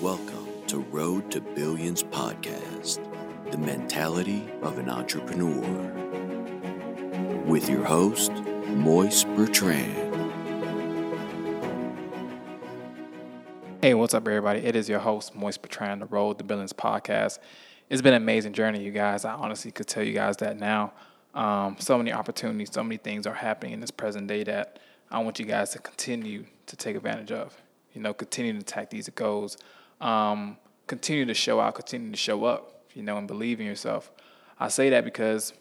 Welcome to Road to Billions podcast, the mentality of an entrepreneur. With your host, Moise Bertrand. Hey, what's up, everybody? It is your host, Moise Bertrand, the Road to Billions podcast. It's been an amazing journey, you guys. I honestly could tell you guys that now. Um, so many opportunities, so many things are happening in this present day that I want you guys to continue to take advantage of. You know, continue to attack these goals. Um, continue to show out, continue to show up, you know, and believe in yourself. I say that because,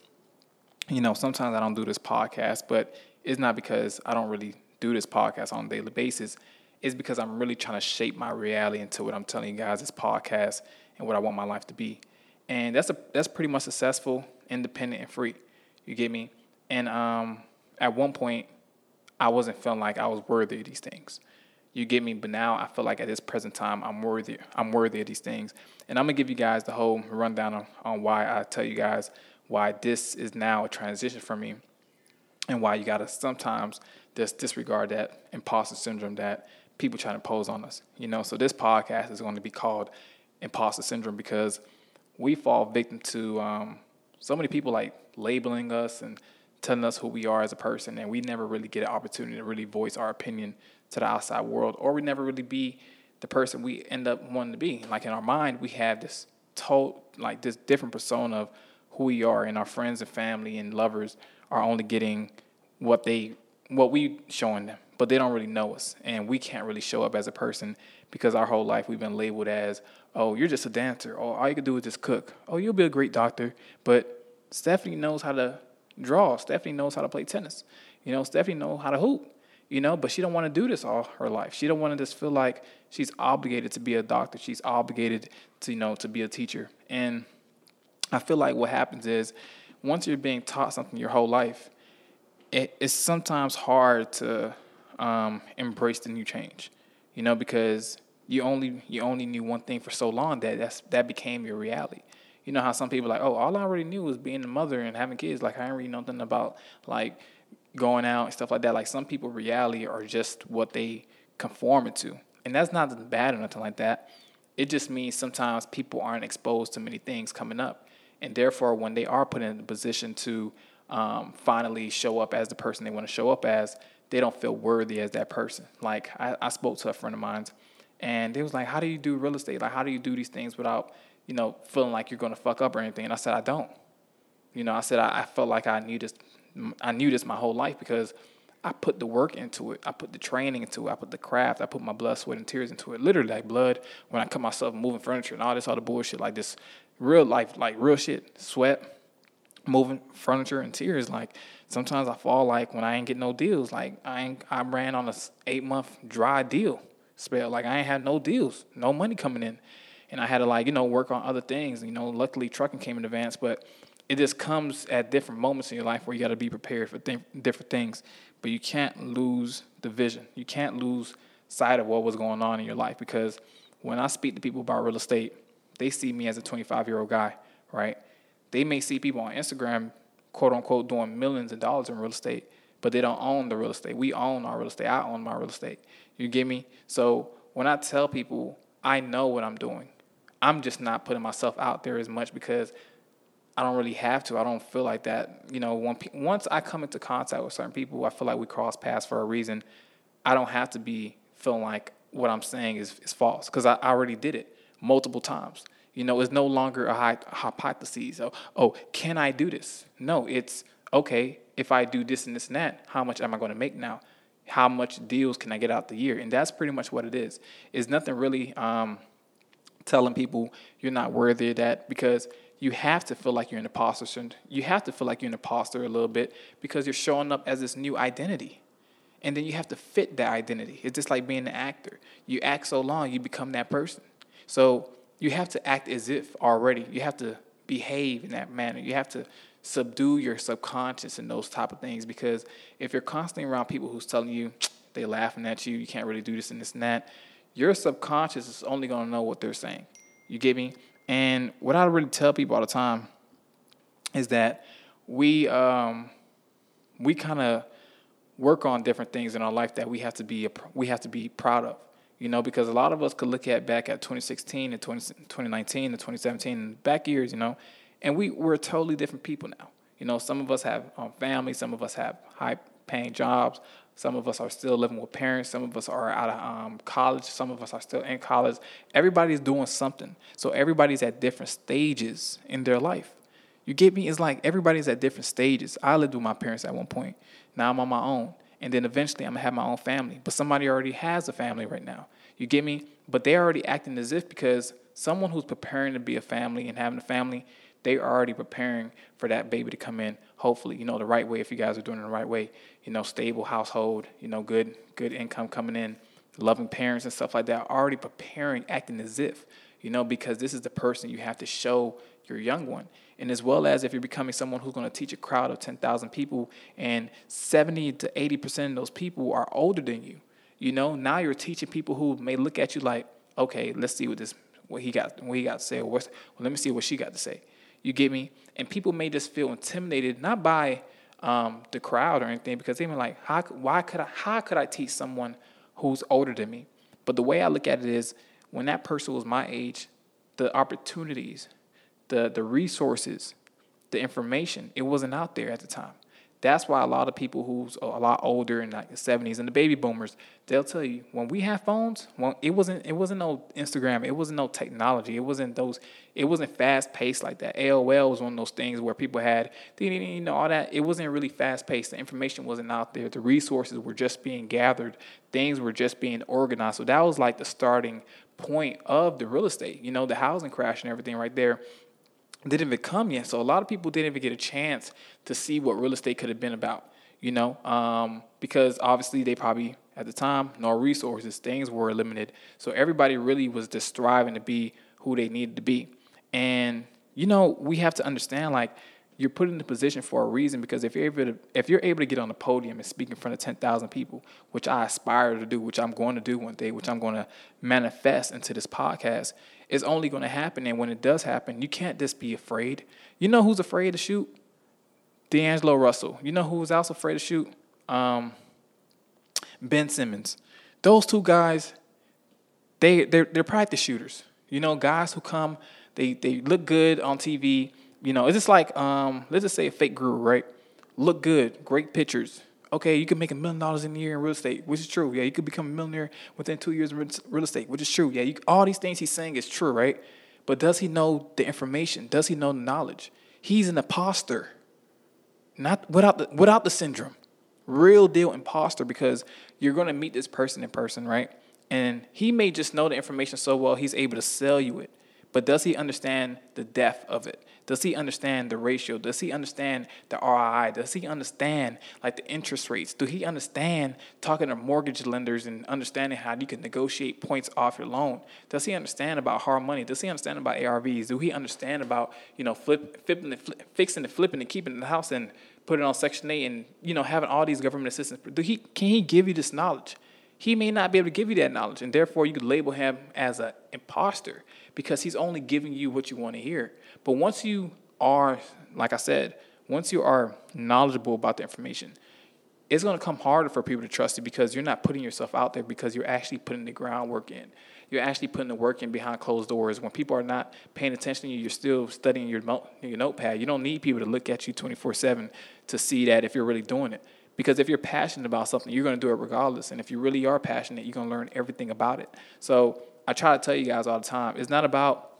you know, sometimes I don't do this podcast, but it's not because I don't really do this podcast on a daily basis. It's because I'm really trying to shape my reality into what I'm telling you guys this podcast and what I want my life to be. And that's a that's pretty much successful, independent, and free. You get me? And um, at one point, I wasn't feeling like I was worthy of these things. You get me? But now I feel like at this present time, I'm worthy. I'm worthy of these things. And I'm gonna give you guys the whole rundown on, on why I tell you guys why this is now a transition for me, and why you gotta sometimes just disregard that imposter syndrome that people try to impose on us. You know, so this podcast is going to be called imposter syndrome because we fall victim to um, so many people like labeling us and telling us who we are as a person, and we never really get an opportunity to really voice our opinion to the outside world, or we never really be the person we end up wanting to be. Like in our mind, we have this total, like this different persona of who we are, and our friends and family and lovers are only getting what they what we showing them, but they don't really know us, and we can't really show up as a person because our whole life we've been labeled as, oh, you're just a dancer, or all you can do is just cook. Oh, you'll be a great doctor, but Stephanie knows how to draw. Stephanie knows how to play tennis. You know, Stephanie knows how to hoop. You know, but she don't want to do this all her life. She don't want to just feel like she's obligated to be a doctor. She's obligated to, you know, to be a teacher. And I feel like what happens is once you're being taught something your whole life, it, it's sometimes hard to um, embrace the new change. You know, because you only you only knew one thing for so long that that's that became your reality you know how some people like, oh, all I already knew was being a mother and having kids. Like I didn't really know nothing about like going out and stuff like that. Like some people reality are just what they conform to. And that's not bad or nothing like that. It just means sometimes people aren't exposed to many things coming up. And therefore when they are put in a position to um, finally show up as the person they want to show up as, they don't feel worthy as that person. Like I, I spoke to a friend of mine and they was like, How do you do real estate? Like how do you do these things without you know, feeling like you're going to fuck up or anything. And I said, I don't. You know, I said, I, I felt like I knew this, I knew this my whole life because I put the work into it. I put the training into it. I put the craft. I put my blood, sweat, and tears into it. Literally, like blood when I cut myself moving furniture and all this other bullshit, like this real life, like real shit, sweat, moving furniture and tears. Like sometimes I fall like when I ain't get no deals. Like I ain't, I ran on a eight month dry deal spell. Like I ain't had no deals, no money coming in and I had to like you know work on other things. You know, luckily trucking came in advance, but it just comes at different moments in your life where you got to be prepared for th- different things. But you can't lose the vision. You can't lose sight of what was going on in your life because when I speak to people about real estate, they see me as a 25 year old guy, right? They may see people on Instagram, quote unquote, doing millions of dollars in real estate, but they don't own the real estate. We own our real estate. I own my real estate. You get me? So when I tell people I know what I'm doing, I'm just not putting myself out there as much because I don't really have to. I don't feel like that. You know, once I come into contact with certain people, I feel like we cross paths for a reason. I don't have to be feeling like what I'm saying is, is false because I, I already did it multiple times. You know, it's no longer a hypothesis. Oh, oh, can I do this? No, it's okay. If I do this and this and that, how much am I going to make now? How much deals can I get out the year? And that's pretty much what it is. It's nothing really. Um, telling people you're not worthy of that because you have to feel like you're an imposter. You have to feel like you're an imposter a little bit because you're showing up as this new identity. And then you have to fit that identity. It's just like being an actor. You act so long, you become that person. So you have to act as if already. You have to behave in that manner. You have to subdue your subconscious and those type of things because if you're constantly around people who's telling you they laughing at you, you can't really do this and this and that, your subconscious is only going to know what they're saying. You get me? And what I really tell people all the time is that we um, we kind of work on different things in our life that we have to be we have to be proud of. You know, because a lot of us could look at back at 2016 and 20, 2019 and 2017 and back years, you know, and we we're totally different people now. You know, some of us have um, families, some of us have high paying jobs, some of us are still living with parents. Some of us are out of um, college. Some of us are still in college. Everybody's doing something. So everybody's at different stages in their life. You get me? It's like everybody's at different stages. I lived with my parents at one point. Now I'm on my own. And then eventually I'm going to have my own family. But somebody already has a family right now. You get me? But they're already acting as if because someone who's preparing to be a family and having a family, they are already preparing for that baby to come in hopefully you know the right way if you guys are doing it the right way you know stable household you know good good income coming in loving parents and stuff like that already preparing acting as if you know because this is the person you have to show your young one. And as well as if you're becoming someone who's going to teach a crowd of 10,000 people and 70 to 80% of those people are older than you you know now you're teaching people who may look at you like okay let's see what this what he got what he got to say or what's, well let me see what she got to say you get me? And people may just feel intimidated, not by um, the crowd or anything, because they're like, how, why could I, how could I teach someone who's older than me? But the way I look at it is, when that person was my age, the opportunities, the the resources, the information, it wasn't out there at the time. That's why a lot of people who's a lot older in like the 70s and the baby boomers, they'll tell you when we had phones, when it wasn't it wasn't no Instagram, it wasn't no technology, it wasn't those it wasn't fast paced like that. AOL was one of those things where people had you know all that. It wasn't really fast paced. The information wasn't out there. The resources were just being gathered. Things were just being organized. So that was like the starting point of the real estate. You know, the housing crash and everything right there didn't even come yet. So a lot of people didn't even get a chance to see what real estate could have been about, you know, um, because obviously they probably at the time no resources, things were limited. So everybody really was just striving to be who they needed to be. And you know, we have to understand like you're put in the position for a reason because if you're able to if you're able to get on the podium and speak in front of 10,000 people, which I aspire to do, which I'm going to do one day, which I'm going to manifest into this podcast, is only going to happen and when it does happen, you can't just be afraid. You know who's afraid to shoot? D'Angelo Russell. You know who also afraid to shoot? Um, Ben Simmons. Those two guys, they they're, they're practice shooters. You know, guys who come, they they look good on TV you know, it's just like um, let's just say a fake guru, right? Look good, great pictures. Okay, you can make a million dollars in a year in real estate, which is true. Yeah, you could become a millionaire within two years in real estate, which is true. Yeah, you, all these things he's saying is true, right? But does he know the information? Does he know the knowledge? He's an imposter, not without the without the syndrome. Real deal imposter because you're going to meet this person in person, right? And he may just know the information so well he's able to sell you it. But does he understand the depth of it? Does he understand the ratio? Does he understand the ROI? Does he understand like the interest rates? Do he understand talking to mortgage lenders and understanding how you can negotiate points off your loan? Does he understand about hard money? Does he understand about ARVs? Do he understand about you know flip, flipping, the, flip, fixing and flipping and keeping the house and putting on Section Eight and you know having all these government assistance? Do he can he give you this knowledge? He may not be able to give you that knowledge, and therefore you could label him as an imposter because he's only giving you what you want to hear. But once you are, like I said, once you are knowledgeable about the information, it's going to come harder for people to trust you because you're not putting yourself out there because you're actually putting the groundwork in. You're actually putting the work in behind closed doors. When people are not paying attention to you, you're still studying your, your notepad. You don't need people to look at you 24 7 to see that if you're really doing it. Because if you're passionate about something, you're going to do it regardless. And if you really are passionate, you're going to learn everything about it. So I try to tell you guys all the time, it's not about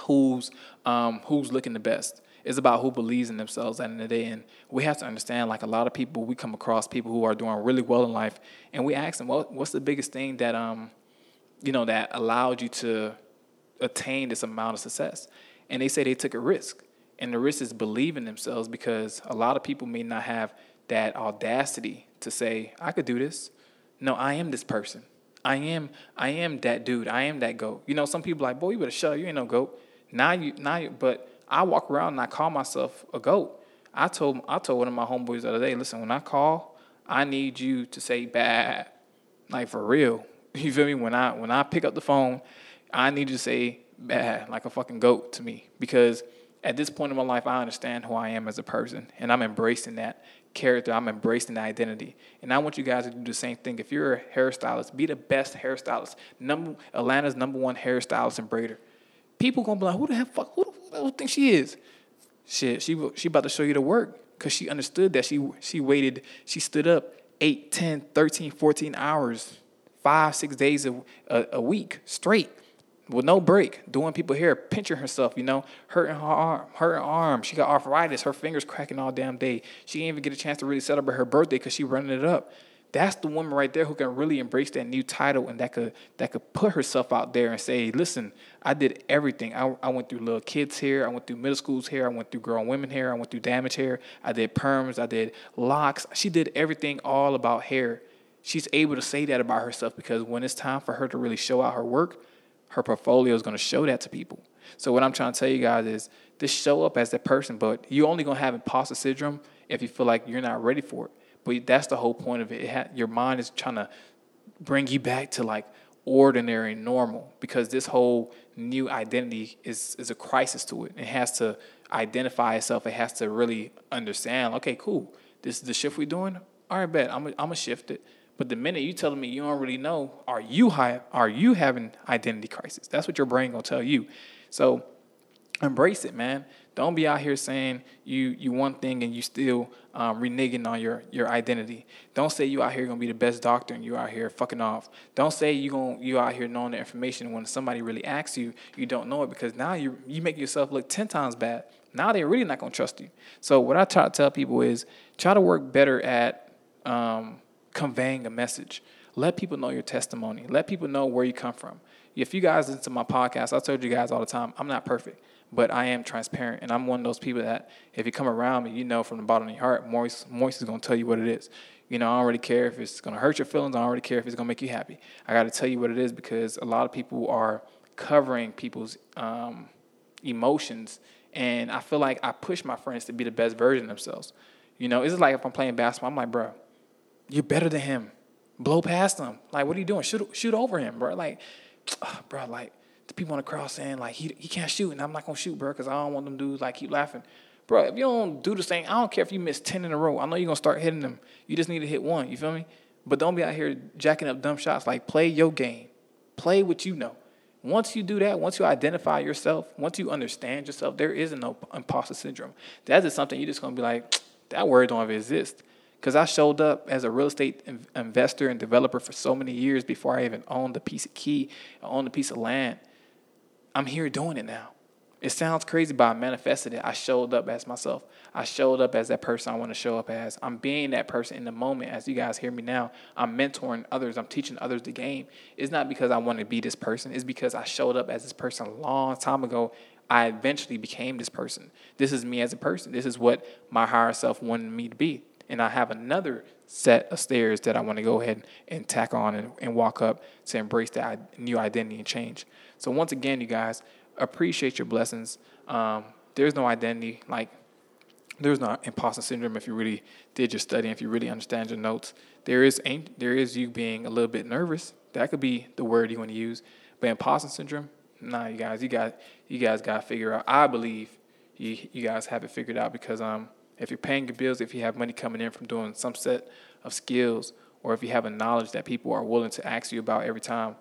who's um, who's looking the best. It's about who believes in themselves at the end of the day. And we have to understand, like a lot of people, we come across people who are doing really well in life, and we ask them, well, what's the biggest thing that um, you know, that allowed you to attain this amount of success? And they say they took a risk. And the risk is believing themselves because a lot of people may not have that audacity to say, I could do this. No, I am this person. I am I am that dude. I am that goat. You know, some people like, boy, you better shut up. You ain't no goat. Now you now you but I walk around and I call myself a goat. I told I told one of my homeboys the other day, listen, when I call, I need you to say bad. Like for real. You feel me? When I when I pick up the phone, I need you to say bad like a fucking goat to me. Because at this point in my life, I understand who I am as a person, and I'm embracing that character. I'm embracing the identity, and I want you guys to do the same thing. If you're a hairstylist, be the best hairstylist. Number Atlanta's number one hairstylist and braider. People gonna be like, who the hell fuck? Who the hell think she is? Shit, she she about to show you the work because she understood that she she waited. She stood up 8, 10, 13, 14 hours, five, six days a, a, a week straight with no break, doing people hair, pinching herself, you know, hurting her arm, hurting her arm. She got arthritis, her fingers cracking all damn day. She didn't even get a chance to really celebrate her birthday because she running it up. That's the woman right there who can really embrace that new title and that could that could put herself out there and say, listen, I did everything. I, I went through little kids hair, I went through middle school's hair, I went through grown women hair, I went through damage hair, I did perms, I did locks. She did everything all about hair. She's able to say that about herself because when it's time for her to really show out her work, her portfolio is going to show that to people. So what I'm trying to tell you guys is just show up as that person, but you're only going to have imposter syndrome if you feel like you're not ready for it. But that's the whole point of it. it ha- your mind is trying to bring you back to like ordinary normal because this whole new identity is is a crisis to it. It has to identify itself. It has to really understand. Okay, cool. This is the shift we're doing. All right, bet. I'm I'm gonna shift it. But the minute you telling me you don't really know, are you high, are you having identity crisis? That's what your brain gonna tell you. So embrace it, man. Don't be out here saying you you one thing and you still um, reneging on your your identity. Don't say you out here gonna be the best doctor and you out here fucking off. Don't say you going you out here knowing the information when somebody really asks you, you don't know it because now you you make yourself look ten times bad. Now they're really not gonna trust you. So what I try to tell people is try to work better at um, conveying a message. Let people know your testimony. Let people know where you come from. If you guys listen to my podcast, I told you guys all the time, I'm not perfect, but I am transparent. And I'm one of those people that if you come around me, you know from the bottom of your heart, Moise, Moise is going to tell you what it is. You know, I don't really care if it's going to hurt your feelings. I don't really care if it's going to make you happy. I got to tell you what it is because a lot of people are covering people's um, emotions. And I feel like I push my friends to be the best version of themselves. You know, it's like if I'm playing basketball, I'm like, bro, you're better than him. Blow past him. Like, what are you doing? Shoot, shoot over him, bro. Like, ah, bro, like the people on the cross saying like he he can't shoot, and I'm not gonna shoot, bro, because I don't want them dudes like keep laughing. Bro, if you don't do the same, I don't care if you miss ten in a row. I know you're gonna start hitting them. You just need to hit one. You feel me? But don't be out here jacking up dumb shots. Like, play your game. Play what you know. Once you do that, once you identify yourself, once you understand yourself, there is no imposter syndrome. That is something you're just gonna be like, that word don't ever exist because I showed up as a real estate investor and developer for so many years before I even owned a piece of key, owned a piece of land. I'm here doing it now. It sounds crazy, but I manifested it. I showed up as myself. I showed up as that person I want to show up as. I'm being that person in the moment. As you guys hear me now, I'm mentoring others. I'm teaching others the game. It's not because I want to be this person. It's because I showed up as this person a long time ago. I eventually became this person. This is me as a person. This is what my higher self wanted me to be and I have another set of stairs that I want to go ahead and tack on and, and walk up to embrace that new identity and change. So once again, you guys appreciate your blessings. Um, there's no identity like there's no imposter syndrome if you really did your study, and if you really understand your notes. There is there is you being a little bit nervous. That could be the word you want to use. But imposter syndrome, nah, you guys, you got you guys got to figure out. I believe you you guys have it figured out because um if you're paying your bills, if you have money coming in from doing some set of skills, or if you have a knowledge that people are willing to ask you about every time,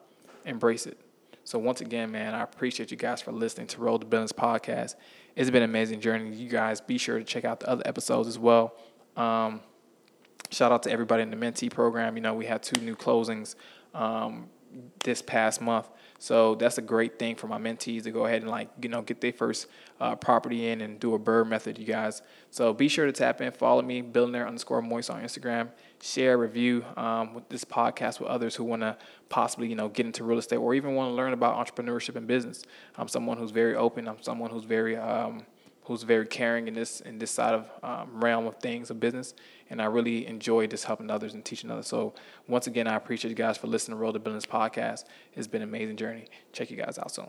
embrace it. So once again, man, I appreciate you guys for listening to Road to Billions podcast. It's been an amazing journey. You guys be sure to check out the other episodes as well. Um, shout out to everybody in the mentee program. You know, we had two new closings um, this past month. So that's a great thing for my mentees to go ahead and like you know get their first uh, property in and do a BRRRR method, you guys. So be sure to tap in, follow me, billionaire underscore moise on Instagram, share, review um, with this podcast with others who want to possibly you know get into real estate or even want to learn about entrepreneurship and business. I'm someone who's very open. I'm someone who's very um, who's very caring in this in this side of um, realm of things of business, and I really enjoy just helping others and teaching others. So once again, I appreciate you guys for listening to Road to Billions podcast. It's been an amazing journey. Check you guys out soon.